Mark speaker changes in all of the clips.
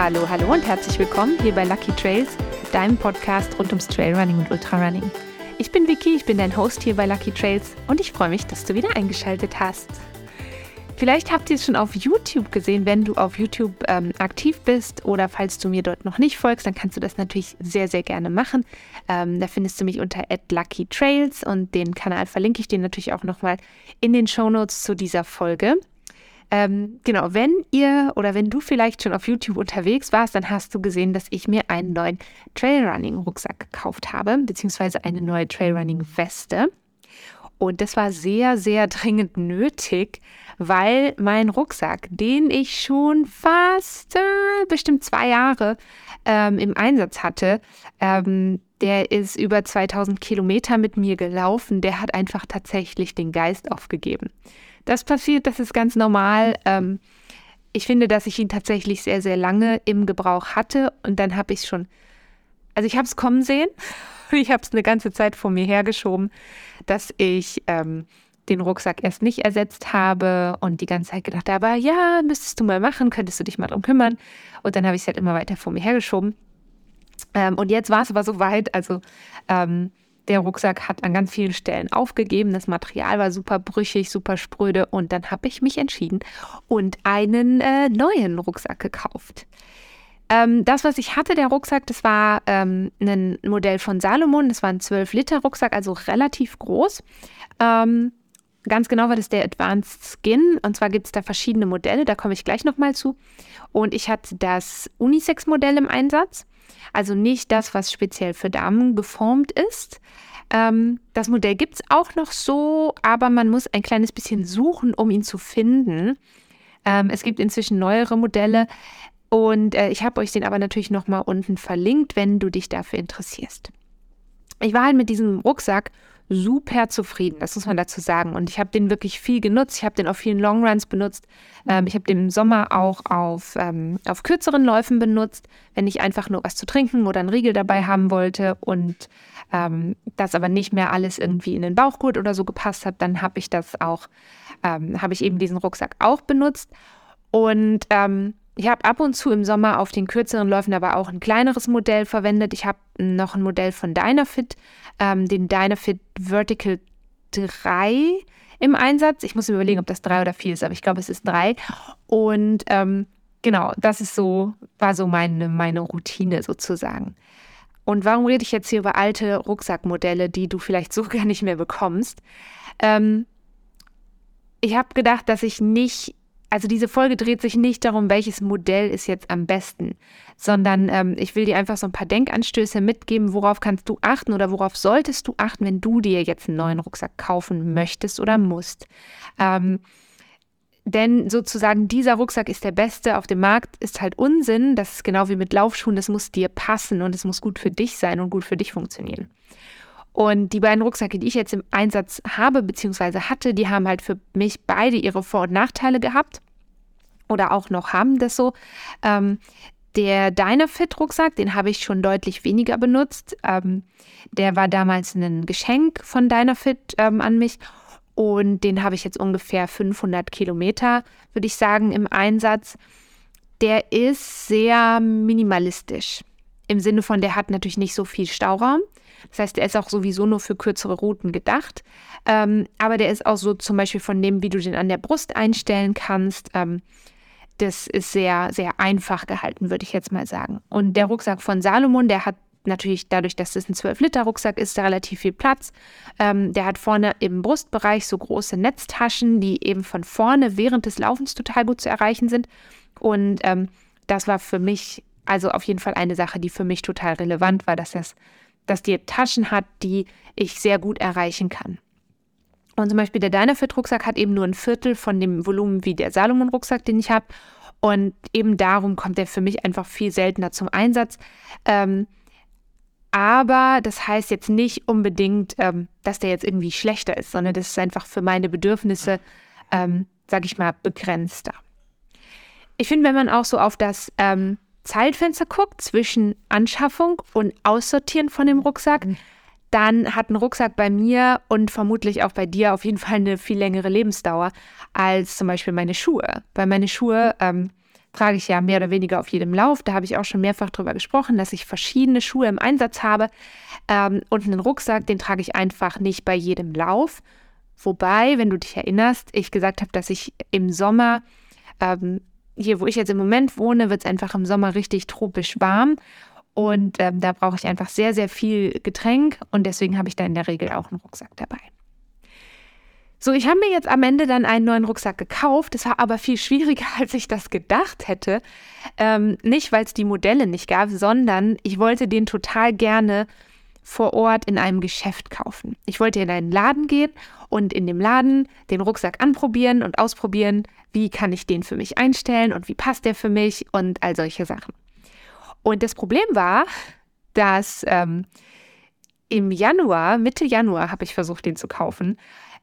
Speaker 1: Hallo, hallo und herzlich willkommen hier bei Lucky Trails, deinem Podcast rund ums Trailrunning und Ultrarunning. Ich bin Vicky, ich bin dein Host hier bei Lucky Trails und ich freue mich, dass du wieder eingeschaltet hast. Vielleicht habt ihr es schon auf YouTube gesehen, wenn du auf YouTube ähm, aktiv bist oder falls du mir dort noch nicht folgst, dann kannst du das natürlich sehr, sehr gerne machen. Ähm, da findest du mich unter @luckytrails und den Kanal verlinke ich dir natürlich auch nochmal in den Show Notes zu dieser Folge. Ähm, genau, wenn ihr oder wenn du vielleicht schon auf YouTube unterwegs warst, dann hast du gesehen, dass ich mir einen neuen Trailrunning-Rucksack gekauft habe, beziehungsweise eine neue Trailrunning-Weste. Und das war sehr, sehr dringend nötig, weil mein Rucksack, den ich schon fast äh, bestimmt zwei Jahre ähm, im Einsatz hatte, ähm, der ist über 2000 Kilometer mit mir gelaufen. Der hat einfach tatsächlich den Geist aufgegeben. Das passiert, das ist ganz normal. Ähm, ich finde, dass ich ihn tatsächlich sehr, sehr lange im Gebrauch hatte und dann habe ich es schon, also ich habe es kommen sehen. Ich habe es eine ganze Zeit vor mir hergeschoben, dass ich ähm, den Rucksack erst nicht ersetzt habe und die ganze Zeit gedacht habe, ja, müsstest du mal machen, könntest du dich mal drum kümmern. Und dann habe ich es halt immer weiter vor mir hergeschoben. Ähm, und jetzt war es aber so weit, also ähm, der Rucksack hat an ganz vielen Stellen aufgegeben. Das Material war super brüchig, super spröde. Und dann habe ich mich entschieden und einen äh, neuen Rucksack gekauft. Ähm, das, was ich hatte, der Rucksack, das war ähm, ein Modell von Salomon. Das war ein 12-Liter-Rucksack, also relativ groß. Ähm, ganz genau war das der Advanced Skin. Und zwar gibt es da verschiedene Modelle, da komme ich gleich nochmal zu. Und ich hatte das Unisex-Modell im Einsatz. Also nicht das, was speziell für Damen geformt ist. Ähm, das Modell gibt es auch noch so, aber man muss ein kleines bisschen suchen, um ihn zu finden. Ähm, es gibt inzwischen neuere Modelle und äh, ich habe euch den aber natürlich nochmal unten verlinkt, wenn du dich dafür interessierst. Ich war halt mit diesem Rucksack super zufrieden, das muss man dazu sagen. Und ich habe den wirklich viel genutzt. Ich habe den auf vielen Longruns benutzt. Ähm, ich habe den im Sommer auch auf, ähm, auf kürzeren Läufen benutzt, wenn ich einfach nur was zu trinken oder einen Riegel dabei haben wollte und ähm, das aber nicht mehr alles irgendwie in den Bauchgurt oder so gepasst hat, dann habe ich das auch, ähm, habe ich eben diesen Rucksack auch benutzt. Und ähm, ich habe ab und zu im Sommer auf den kürzeren Läufen aber auch ein kleineres Modell verwendet. Ich habe noch ein Modell von Dynafit, ähm, den Dynafit Vertical 3 im Einsatz. Ich muss überlegen, ob das 3 oder 4 ist, aber ich glaube, es ist 3. Und ähm, genau, das ist so, war so meine, meine Routine sozusagen. Und warum rede ich jetzt hier über alte Rucksackmodelle, die du vielleicht so gar nicht mehr bekommst? Ähm, ich habe gedacht, dass ich nicht also diese Folge dreht sich nicht darum, welches Modell ist jetzt am besten, sondern ähm, ich will dir einfach so ein paar Denkanstöße mitgeben, worauf kannst du achten oder worauf solltest du achten, wenn du dir jetzt einen neuen Rucksack kaufen möchtest oder musst. Ähm, denn sozusagen dieser Rucksack ist der beste auf dem Markt, ist halt Unsinn. Das ist genau wie mit Laufschuhen, das muss dir passen und es muss gut für dich sein und gut für dich funktionieren. Und die beiden Rucksäcke, die ich jetzt im Einsatz habe bzw. hatte, die haben halt für mich beide ihre Vor- und Nachteile gehabt oder auch noch haben das so. Ähm, der Dynafit-Rucksack, den habe ich schon deutlich weniger benutzt. Ähm, der war damals ein Geschenk von Dynafit ähm, an mich und den habe ich jetzt ungefähr 500 Kilometer, würde ich sagen, im Einsatz. Der ist sehr minimalistisch. Im Sinne von, der hat natürlich nicht so viel Stauraum. Das heißt, der ist auch sowieso nur für kürzere Routen gedacht. Ähm, aber der ist auch so zum Beispiel von dem, wie du den an der Brust einstellen kannst. Ähm, das ist sehr, sehr einfach gehalten, würde ich jetzt mal sagen. Und der Rucksack von Salomon, der hat natürlich dadurch, dass es ein 12-Liter-Rucksack ist, relativ viel Platz. Ähm, der hat vorne im Brustbereich so große Netztaschen, die eben von vorne während des Laufens total gut zu erreichen sind. Und ähm, das war für mich also auf jeden Fall eine Sache, die für mich total relevant war, dass das dass die Taschen hat, die ich sehr gut erreichen kann. Und zum Beispiel der Dynafit-Rucksack hat eben nur ein Viertel von dem Volumen wie der Salomon-Rucksack, den ich habe. Und eben darum kommt er für mich einfach viel seltener zum Einsatz. Ähm, aber das heißt jetzt nicht unbedingt, ähm, dass der jetzt irgendwie schlechter ist, sondern das ist einfach für meine Bedürfnisse, ähm, sage ich mal, begrenzter. Ich finde, wenn man auch so auf das ähm, Zeitfenster guckt zwischen Anschaffung und Aussortieren von dem Rucksack, mhm. dann hat ein Rucksack bei mir und vermutlich auch bei dir auf jeden Fall eine viel längere Lebensdauer als zum Beispiel meine Schuhe. Weil meine Schuhe ähm, trage ich ja mehr oder weniger auf jedem Lauf. Da habe ich auch schon mehrfach drüber gesprochen, dass ich verschiedene Schuhe im Einsatz habe. Ähm, und einen Rucksack, den trage ich einfach nicht bei jedem Lauf. Wobei, wenn du dich erinnerst, ich gesagt habe, dass ich im Sommer, ähm, hier wo ich jetzt im Moment wohne, wird es einfach im Sommer richtig tropisch warm. Und ähm, da brauche ich einfach sehr, sehr viel Getränk. Und deswegen habe ich da in der Regel auch einen Rucksack dabei. So, ich habe mir jetzt am Ende dann einen neuen Rucksack gekauft. Das war aber viel schwieriger, als ich das gedacht hätte. Ähm, nicht, weil es die Modelle nicht gab, sondern ich wollte den total gerne vor Ort in einem Geschäft kaufen. Ich wollte in einen Laden gehen und in dem Laden den Rucksack anprobieren und ausprobieren, wie kann ich den für mich einstellen und wie passt der für mich und all solche Sachen. Und das Problem war, dass ähm, im Januar, Mitte Januar habe ich versucht, den zu kaufen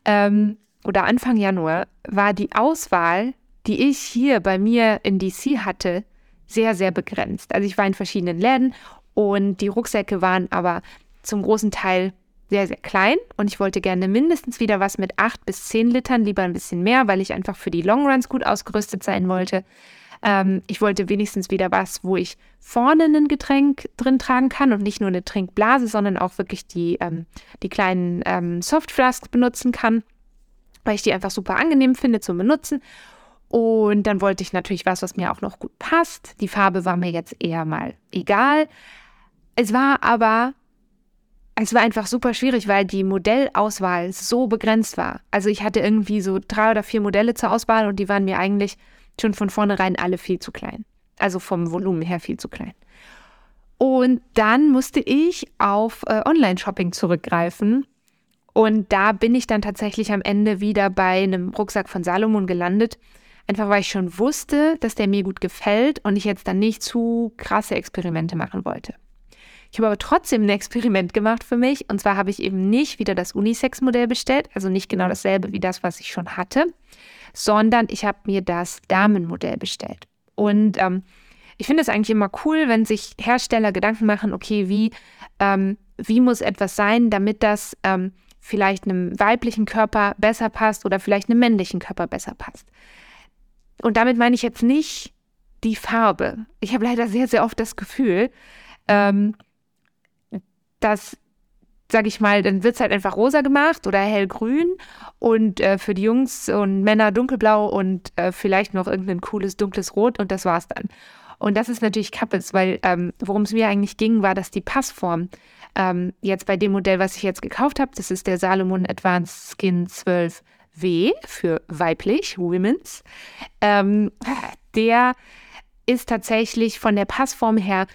Speaker 1: ähm, oder Anfang Januar war die Auswahl, die ich hier bei mir in DC hatte, sehr, sehr begrenzt. Also ich war in verschiedenen Läden und die Rucksäcke waren aber zum großen Teil sehr, sehr klein und ich wollte gerne mindestens wieder was mit 8 bis 10 Litern, lieber ein bisschen mehr, weil ich einfach für die Longruns gut ausgerüstet sein wollte. Ähm, ich wollte wenigstens wieder was, wo ich vorne ein Getränk drin tragen kann und nicht nur eine Trinkblase, sondern auch wirklich die, ähm, die kleinen ähm, Softflasks benutzen kann, weil ich die einfach super angenehm finde zum Benutzen. Und dann wollte ich natürlich was, was mir auch noch gut passt. Die Farbe war mir jetzt eher mal egal. Es war aber, es war einfach super schwierig, weil die Modellauswahl so begrenzt war. Also ich hatte irgendwie so drei oder vier Modelle zur Auswahl und die waren mir eigentlich schon von vornherein alle viel zu klein. Also vom Volumen her viel zu klein. Und dann musste ich auf äh, Online-Shopping zurückgreifen. Und da bin ich dann tatsächlich am Ende wieder bei einem Rucksack von Salomon gelandet. Einfach weil ich schon wusste, dass der mir gut gefällt und ich jetzt dann nicht zu krasse Experimente machen wollte. Ich habe aber trotzdem ein Experiment gemacht für mich. Und zwar habe ich eben nicht wieder das Unisex-Modell bestellt, also nicht genau dasselbe wie das, was ich schon hatte, sondern ich habe mir das Damenmodell bestellt. Und ähm, ich finde es eigentlich immer cool, wenn sich Hersteller Gedanken machen, okay, wie, ähm, wie muss etwas sein, damit das ähm, vielleicht einem weiblichen Körper besser passt oder vielleicht einem männlichen Körper besser passt. Und damit meine ich jetzt nicht die Farbe. Ich habe leider sehr, sehr oft das Gefühl, ähm, dass sag ich mal, dann wird es halt einfach rosa gemacht oder hellgrün und äh, für die Jungs und Männer dunkelblau und äh, vielleicht noch irgendein cooles dunkles Rot und das war's dann. Und das ist natürlich Kappes, weil ähm, worum es mir eigentlich ging, war, dass die Passform ähm, jetzt bei dem Modell, was ich jetzt gekauft habe, das ist der Salomon Advanced Skin 12W für weiblich, Women's, ähm, der ist tatsächlich von der Passform her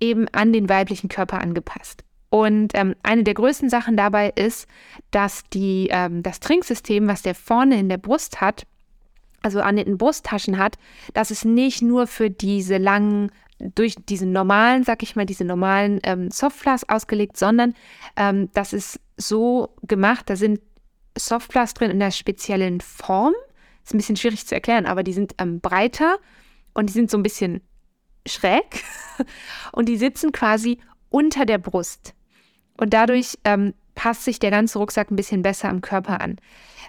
Speaker 1: eben an den weiblichen Körper angepasst. Und ähm, eine der größten Sachen dabei ist, dass die, ähm, das Trinksystem, was der vorne in der Brust hat, also an den Brusttaschen hat, dass es nicht nur für diese langen, durch diese normalen, sag ich mal, diese normalen ähm, Softflas ausgelegt, sondern ähm, das ist so gemacht, da sind Softflas drin in einer speziellen Form. Ist ein bisschen schwierig zu erklären, aber die sind ähm, breiter und die sind so ein bisschen schräg und die sitzen quasi unter der Brust. Und dadurch ähm, passt sich der ganze Rucksack ein bisschen besser am Körper an.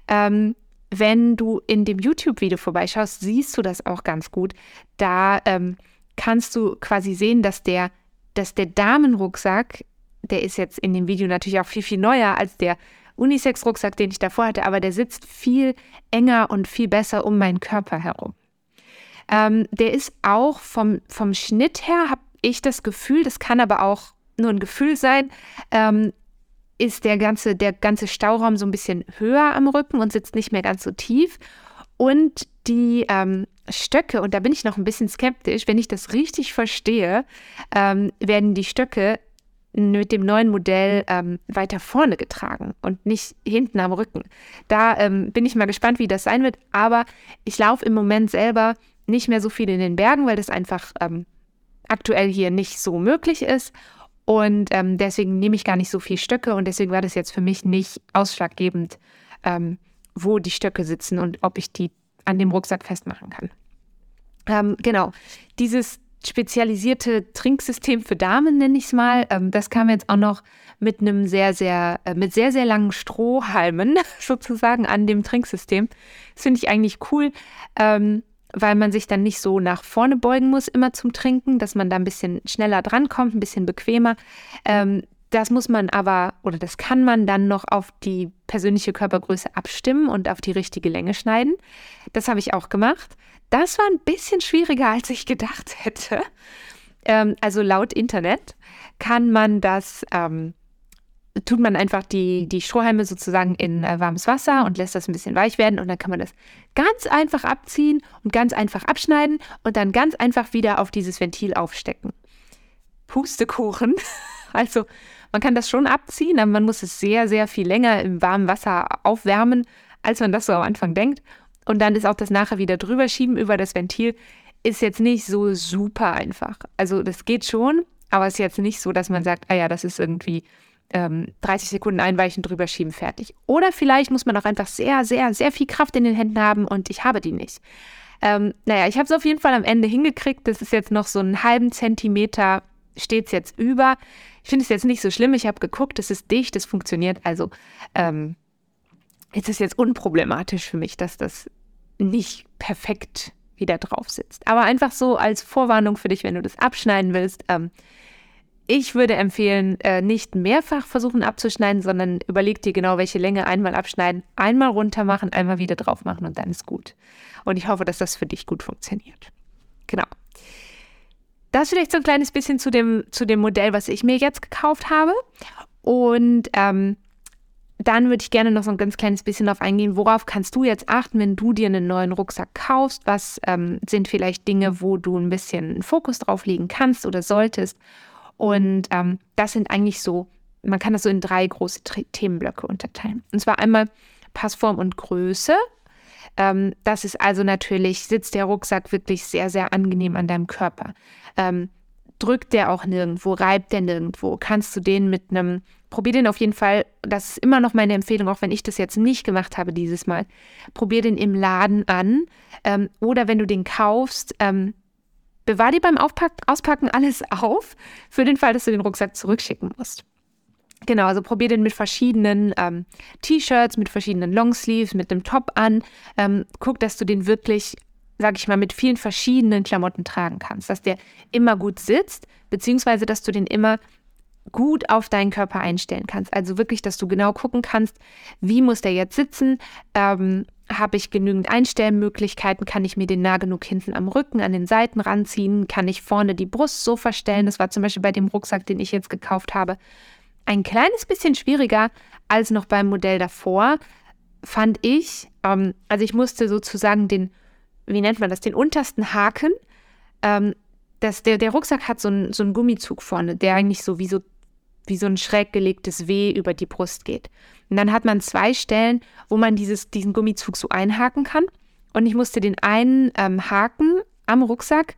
Speaker 1: Ähm, wenn du in dem YouTube-Video vorbeischaust, siehst du das auch ganz gut. Da ähm, kannst du quasi sehen, dass der, dass der Damenrucksack, der ist jetzt in dem Video natürlich auch viel, viel neuer als der Unisex-Rucksack, den ich davor hatte, aber der sitzt viel enger und viel besser um meinen Körper herum. Ähm, der ist auch vom, vom Schnitt her, habe ich das Gefühl, das kann aber auch nur ein Gefühl sein, ähm, ist der ganze, der ganze Stauraum so ein bisschen höher am Rücken und sitzt nicht mehr ganz so tief. Und die ähm, Stöcke, und da bin ich noch ein bisschen skeptisch, wenn ich das richtig verstehe, ähm, werden die Stöcke mit dem neuen Modell ähm, weiter vorne getragen und nicht hinten am Rücken. Da ähm, bin ich mal gespannt, wie das sein wird. Aber ich laufe im Moment selber nicht mehr so viel in den Bergen, weil das einfach ähm, aktuell hier nicht so möglich ist. Und ähm, deswegen nehme ich gar nicht so viel Stöcke und deswegen war das jetzt für mich nicht ausschlaggebend, ähm, wo die Stöcke sitzen und ob ich die an dem Rucksack festmachen kann. Ähm, genau, dieses spezialisierte Trinksystem für Damen, nenne ich es mal, ähm, das kam jetzt auch noch mit einem sehr, sehr, äh, mit sehr, sehr langen Strohhalmen sozusagen an dem Trinksystem. Das finde ich eigentlich cool. Ähm, weil man sich dann nicht so nach vorne beugen muss immer zum Trinken, dass man da ein bisschen schneller drankommt, ein bisschen bequemer. Ähm, das muss man aber oder das kann man dann noch auf die persönliche Körpergröße abstimmen und auf die richtige Länge schneiden. Das habe ich auch gemacht. Das war ein bisschen schwieriger, als ich gedacht hätte. Ähm, also laut Internet kann man das ähm, tut man einfach die, die Strohhalme sozusagen in äh, warmes Wasser und lässt das ein bisschen weich werden und dann kann man das ganz einfach abziehen und ganz einfach abschneiden und dann ganz einfach wieder auf dieses Ventil aufstecken. Pustekuchen. Also man kann das schon abziehen, aber man muss es sehr, sehr viel länger im warmen Wasser aufwärmen, als man das so am Anfang denkt. Und dann ist auch das nachher wieder drüber schieben über das Ventil, ist jetzt nicht so super einfach. Also das geht schon, aber es ist jetzt nicht so, dass man sagt, ah ja, das ist irgendwie ähm, 30 Sekunden einweichen, drüber schieben, fertig. Oder vielleicht muss man auch einfach sehr, sehr, sehr viel Kraft in den Händen haben und ich habe die nicht. Ähm, naja, ich habe es auf jeden Fall am Ende hingekriegt. Das ist jetzt noch so einen halben Zentimeter, steht es jetzt über. Ich finde es jetzt nicht so schlimm. Ich habe geguckt, es ist dicht, es funktioniert. Also ähm, es ist jetzt unproblematisch für mich, dass das nicht perfekt wieder drauf sitzt. Aber einfach so als Vorwarnung für dich, wenn du das abschneiden willst. Ähm, ich würde empfehlen, äh, nicht mehrfach versuchen abzuschneiden, sondern überleg dir genau, welche Länge einmal abschneiden, einmal runter machen, einmal wieder drauf machen und dann ist gut. Und ich hoffe, dass das für dich gut funktioniert. Genau. Das vielleicht so ein kleines bisschen zu dem, zu dem Modell, was ich mir jetzt gekauft habe. Und ähm, dann würde ich gerne noch so ein ganz kleines bisschen darauf eingehen, worauf kannst du jetzt achten, wenn du dir einen neuen Rucksack kaufst? Was ähm, sind vielleicht Dinge, wo du ein bisschen Fokus drauf legen kannst oder solltest? Und ähm, das sind eigentlich so, man kann das so in drei große Themenblöcke unterteilen. Und zwar einmal Passform und Größe. Ähm, das ist also natürlich, sitzt der Rucksack wirklich sehr, sehr angenehm an deinem Körper. Ähm, drückt der auch nirgendwo, reibt der nirgendwo. Kannst du den mit einem, probier den auf jeden Fall, das ist immer noch meine Empfehlung, auch wenn ich das jetzt nicht gemacht habe dieses Mal, probier den im Laden an. Ähm, oder wenn du den kaufst, ähm, Bewahr dir beim Aufpack Auspacken alles auf, für den Fall, dass du den Rucksack zurückschicken musst. Genau, also probier den mit verschiedenen ähm, T-Shirts, mit verschiedenen Longsleeves, mit dem Top an. Ähm, guck, dass du den wirklich, sag ich mal, mit vielen verschiedenen Klamotten tragen kannst, dass der immer gut sitzt, beziehungsweise dass du den immer gut auf deinen Körper einstellen kannst. Also wirklich, dass du genau gucken kannst, wie muss der jetzt sitzen, ähm, habe ich genügend Einstellmöglichkeiten? Kann ich mir den nah genug hinten am Rücken, an den Seiten ranziehen? Kann ich vorne die Brust so verstellen? Das war zum Beispiel bei dem Rucksack, den ich jetzt gekauft habe, ein kleines bisschen schwieriger als noch beim Modell davor, fand ich. Ähm, also ich musste sozusagen den, wie nennt man das, den untersten Haken. Ähm, das, der, der Rucksack hat so einen, so einen Gummizug vorne, der eigentlich so wie so wie so ein schräg gelegtes W über die Brust geht. Und dann hat man zwei Stellen, wo man dieses, diesen Gummizug so einhaken kann. Und ich musste den einen ähm, Haken am Rucksack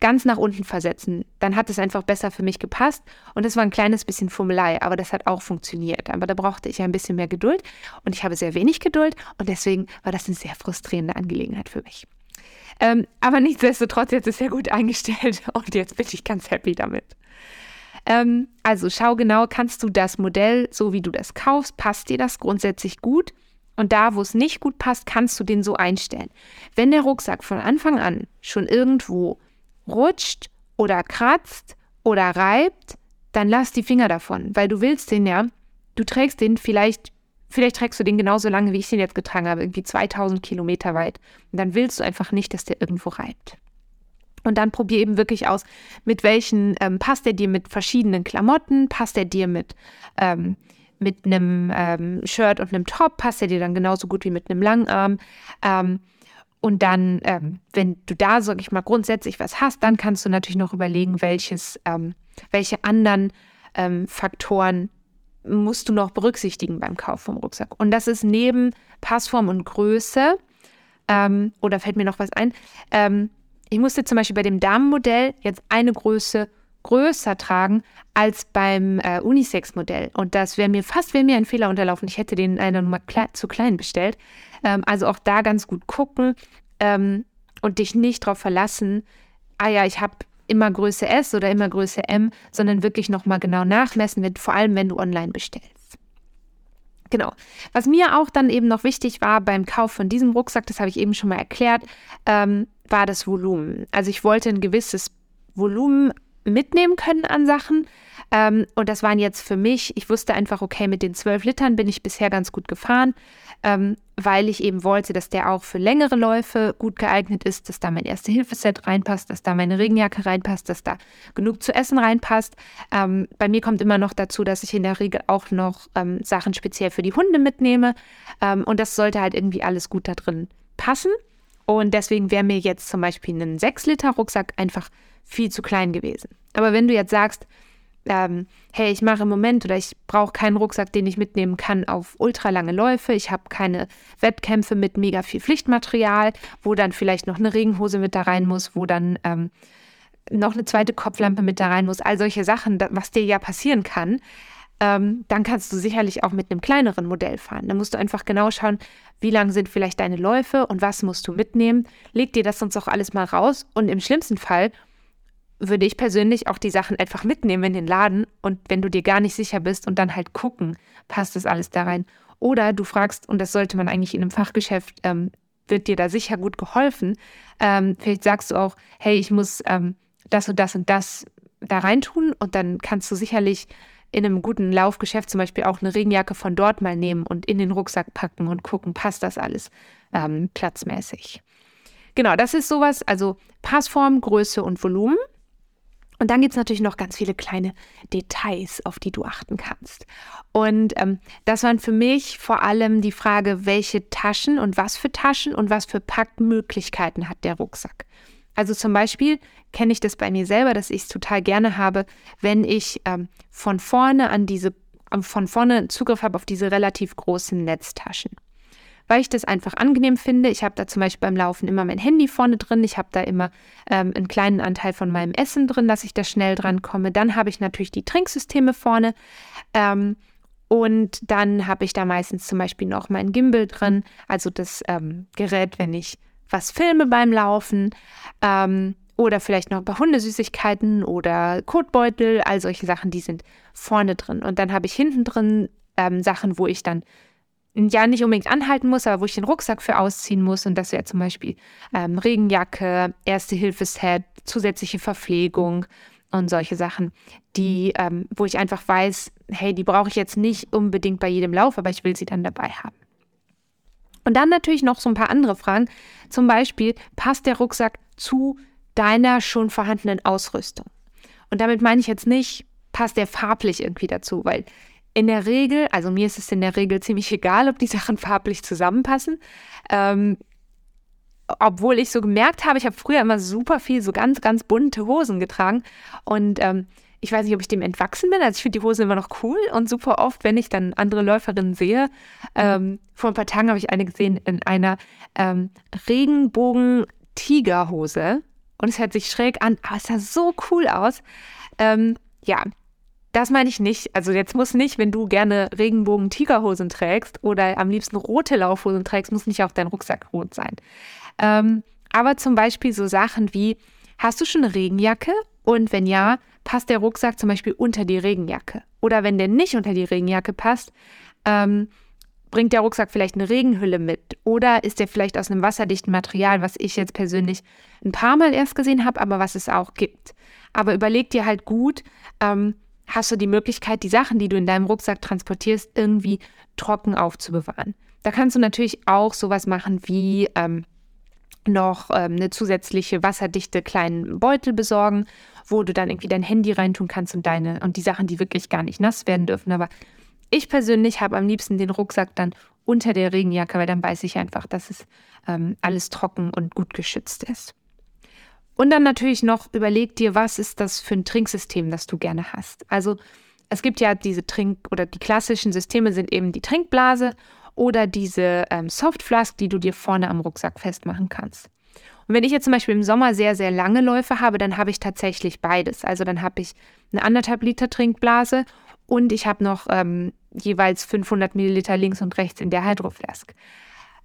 Speaker 1: ganz nach unten versetzen. Dann hat es einfach besser für mich gepasst. Und das war ein kleines bisschen Fummelei, aber das hat auch funktioniert. Aber da brauchte ich ein bisschen mehr Geduld. Und ich habe sehr wenig Geduld. Und deswegen war das eine sehr frustrierende Angelegenheit für mich. Ähm, aber nichtsdestotrotz, jetzt ist er gut eingestellt und jetzt bin ich ganz happy damit. Ähm, also schau genau, kannst du das Modell, so wie du das kaufst, passt dir das grundsätzlich gut? Und da, wo es nicht gut passt, kannst du den so einstellen. Wenn der Rucksack von Anfang an schon irgendwo rutscht oder kratzt oder reibt, dann lass die Finger davon, weil du willst den ja, du trägst den vielleicht, vielleicht trägst du den genauso lange, wie ich den jetzt getragen habe, irgendwie 2000 Kilometer weit. Und dann willst du einfach nicht, dass der irgendwo reibt. Und dann probier eben wirklich aus, mit welchen ähm, passt er dir mit verschiedenen Klamotten, passt er dir mit, ähm, mit einem ähm, Shirt und einem Top, passt er dir dann genauso gut wie mit einem Langarm. Ähm, und dann, ähm, wenn du da, sag ich mal, grundsätzlich was hast, dann kannst du natürlich noch überlegen, welches, ähm, welche anderen Faktoren musst du noch berücksichtigen beim Kauf vom Rucksack. Und das ist neben Passform und Größe, oder fällt mir noch was ein, ich musste zum Beispiel bei dem Damenmodell jetzt eine Größe größer tragen als beim äh, Unisex-Modell. Und das wäre mir fast wäre mir ein Fehler unterlaufen. Ich hätte den eine Nummer kle zu klein bestellt. Ähm, also auch da ganz gut gucken ähm, und dich nicht darauf verlassen, ah ja, ich habe immer Größe S oder immer Größe M, sondern wirklich nochmal genau nachmessen, wenn, vor allem wenn du online bestellst. Genau. Was mir auch dann eben noch wichtig war beim Kauf von diesem Rucksack, das habe ich eben schon mal erklärt, ähm, war das Volumen. Also ich wollte ein gewisses Volumen mitnehmen können an Sachen. Ähm, und das waren jetzt für mich, ich wusste einfach, okay, mit den 12 Litern bin ich bisher ganz gut gefahren, ähm, weil ich eben wollte, dass der auch für längere Läufe gut geeignet ist, dass da mein Erste-Hilfe-Set reinpasst, dass da meine Regenjacke reinpasst, dass da genug zu essen reinpasst. Ähm, bei mir kommt immer noch dazu, dass ich in der Regel auch noch ähm, Sachen speziell für die Hunde mitnehme. Ähm, und das sollte halt irgendwie alles gut da drin passen. Und deswegen wäre mir jetzt zum Beispiel ein 6-Liter-Rucksack einfach viel zu klein gewesen. Aber wenn du jetzt sagst, ähm, hey, ich mache im Moment oder ich brauche keinen Rucksack, den ich mitnehmen kann auf ultralange Läufe, ich habe keine Wettkämpfe mit mega viel Pflichtmaterial, wo dann vielleicht noch eine Regenhose mit da rein muss, wo dann ähm, noch eine zweite Kopflampe mit da rein muss, all solche Sachen, was dir ja passieren kann, ähm, dann kannst du sicherlich auch mit einem kleineren Modell fahren. Da musst du einfach genau schauen, wie lang sind vielleicht deine Läufe und was musst du mitnehmen. Leg dir das sonst auch alles mal raus und im schlimmsten Fall würde ich persönlich auch die Sachen einfach mitnehmen in den Laden und wenn du dir gar nicht sicher bist und dann halt gucken, passt das alles da rein. Oder du fragst, und das sollte man eigentlich in einem Fachgeschäft, ähm, wird dir da sicher gut geholfen. Ähm, vielleicht sagst du auch, hey, ich muss ähm, das und das und das da reintun und dann kannst du sicherlich in einem guten Laufgeschäft zum Beispiel auch eine Regenjacke von dort mal nehmen und in den Rucksack packen und gucken, passt das alles ähm, platzmäßig. Genau, das ist sowas, also Passform, Größe und Volumen. Und dann gibt es natürlich noch ganz viele kleine Details, auf die du achten kannst. Und ähm, das waren für mich vor allem die Frage, welche Taschen und was für Taschen und was für Packmöglichkeiten hat der Rucksack. Also zum Beispiel kenne ich das bei mir selber, dass ich es total gerne habe, wenn ich ähm, von vorne an diese, von vorne Zugriff habe auf diese relativ großen Netztaschen weil ich das einfach angenehm finde. Ich habe da zum Beispiel beim Laufen immer mein Handy vorne drin. Ich habe da immer ähm, einen kleinen Anteil von meinem Essen drin, dass ich da schnell dran komme. Dann habe ich natürlich die Trinksysteme vorne. Ähm, und dann habe ich da meistens zum Beispiel noch mein Gimbal drin, also das ähm, Gerät, wenn ich was filme beim Laufen. Ähm, oder vielleicht noch ein paar Hundesüßigkeiten oder Kotbeutel, all solche Sachen, die sind vorne drin. Und dann habe ich hinten drin ähm, Sachen, wo ich dann ja nicht unbedingt anhalten muss, aber wo ich den Rucksack für ausziehen muss. Und das wäre zum Beispiel ähm, Regenjacke, Erste-Hilfe-Set, zusätzliche Verpflegung und solche Sachen, die, ähm, wo ich einfach weiß, hey, die brauche ich jetzt nicht unbedingt bei jedem Lauf, aber ich will sie dann dabei haben. Und dann natürlich noch so ein paar andere Fragen. Zum Beispiel, passt der Rucksack zu deiner schon vorhandenen Ausrüstung? Und damit meine ich jetzt nicht, passt der farblich irgendwie dazu, weil in der Regel, also mir ist es in der Regel ziemlich egal, ob die Sachen farblich zusammenpassen. Ähm, obwohl ich so gemerkt habe, ich habe früher immer super viel so ganz, ganz bunte Hosen getragen. Und ähm, ich weiß nicht, ob ich dem entwachsen bin. Also ich finde die Hosen immer noch cool und super oft, wenn ich dann andere Läuferinnen sehe. Ähm, vor ein paar Tagen habe ich eine gesehen in einer ähm, Regenbogen-Tigerhose. Und es hört sich schräg an, aber es sah so cool aus. Ähm, ja, das meine ich nicht. Also jetzt muss nicht, wenn du gerne Regenbogen-Tigerhosen trägst oder am liebsten rote Laufhosen trägst, muss nicht auch dein Rucksack rot sein. Ähm, aber zum Beispiel so Sachen wie, hast du schon eine Regenjacke? Und wenn ja, passt der Rucksack zum Beispiel unter die Regenjacke? Oder wenn der nicht unter die Regenjacke passt, ähm, bringt der Rucksack vielleicht eine Regenhülle mit? Oder ist der vielleicht aus einem wasserdichten Material, was ich jetzt persönlich ein paar Mal erst gesehen habe, aber was es auch gibt? Aber überleg dir halt gut, ähm, hast du die Möglichkeit, die Sachen, die du in deinem Rucksack transportierst, irgendwie trocken aufzubewahren. Da kannst du natürlich auch sowas machen wie ähm, noch ähm, eine zusätzliche wasserdichte kleinen Beutel besorgen, wo du dann irgendwie dein Handy reintun kannst und deine und die Sachen, die wirklich gar nicht nass werden dürfen. Aber ich persönlich habe am liebsten den Rucksack dann unter der Regenjacke, weil dann weiß ich einfach, dass es ähm, alles trocken und gut geschützt ist. Und dann natürlich noch überleg dir, was ist das für ein Trinksystem, das du gerne hast. Also es gibt ja diese Trink- oder die klassischen Systeme sind eben die Trinkblase oder diese ähm, Softflask, die du dir vorne am Rucksack festmachen kannst. Und wenn ich jetzt zum Beispiel im Sommer sehr, sehr lange Läufe habe, dann habe ich tatsächlich beides. Also dann habe ich eine anderthalb Liter Trinkblase und ich habe noch ähm, jeweils 500 Milliliter links und rechts in der Hydroflask.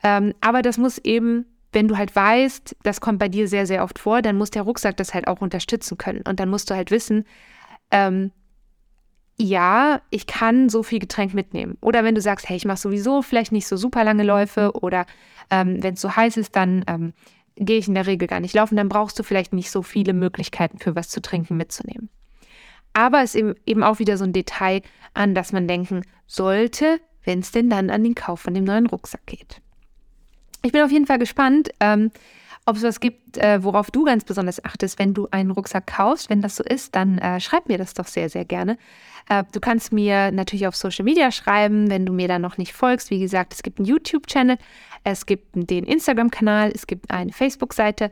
Speaker 1: Ähm, aber das muss eben wenn du halt weißt, das kommt bei dir sehr, sehr oft vor, dann muss der Rucksack das halt auch unterstützen können. Und dann musst du halt wissen, ähm, ja, ich kann so viel Getränk mitnehmen. Oder wenn du sagst, hey, ich mache sowieso vielleicht nicht so super lange Läufe oder ähm, wenn es so heiß ist, dann ähm, gehe ich in der Regel gar nicht laufen, dann brauchst du vielleicht nicht so viele Möglichkeiten für was zu trinken mitzunehmen. Aber es ist eben auch wieder so ein Detail, an das man denken sollte, wenn es denn dann an den Kauf von dem neuen Rucksack geht. Ich bin auf jeden Fall gespannt, ähm, ob es was gibt, äh, worauf du ganz besonders achtest, wenn du einen Rucksack kaufst. Wenn das so ist, dann äh, schreib mir das doch sehr, sehr gerne. Äh, du kannst mir natürlich auf Social Media schreiben, wenn du mir da noch nicht folgst. Wie gesagt, es gibt einen YouTube-Channel, es gibt den Instagram-Kanal, es gibt eine Facebook-Seite.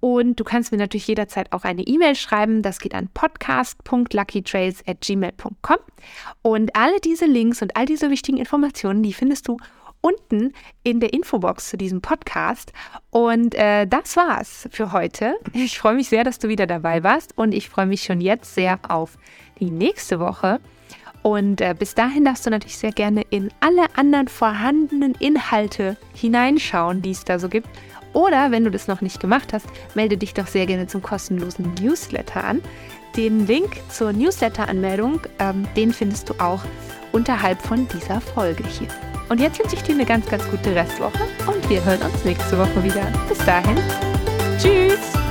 Speaker 1: Und du kannst mir natürlich jederzeit auch eine E-Mail schreiben. Das geht an podcast.luckytrails.gmail.com. Und alle diese Links und all diese wichtigen Informationen, die findest du unten in der Infobox zu diesem Podcast. Und äh, das war's für heute. Ich freue mich sehr, dass du wieder dabei warst und ich freue mich schon jetzt sehr auf die nächste Woche. Und äh, bis dahin darfst du natürlich sehr gerne in alle anderen vorhandenen Inhalte hineinschauen, die es da so gibt. Oder wenn du das noch nicht gemacht hast, melde dich doch sehr gerne zum kostenlosen Newsletter an. Den Link zur Newsletter-Anmeldung, ähm, den findest du auch unterhalb von dieser Folge hier. Und jetzt wünsche ich dir eine ganz, ganz gute Restwoche und wir hören uns nächste Woche wieder. Bis dahin. Tschüss!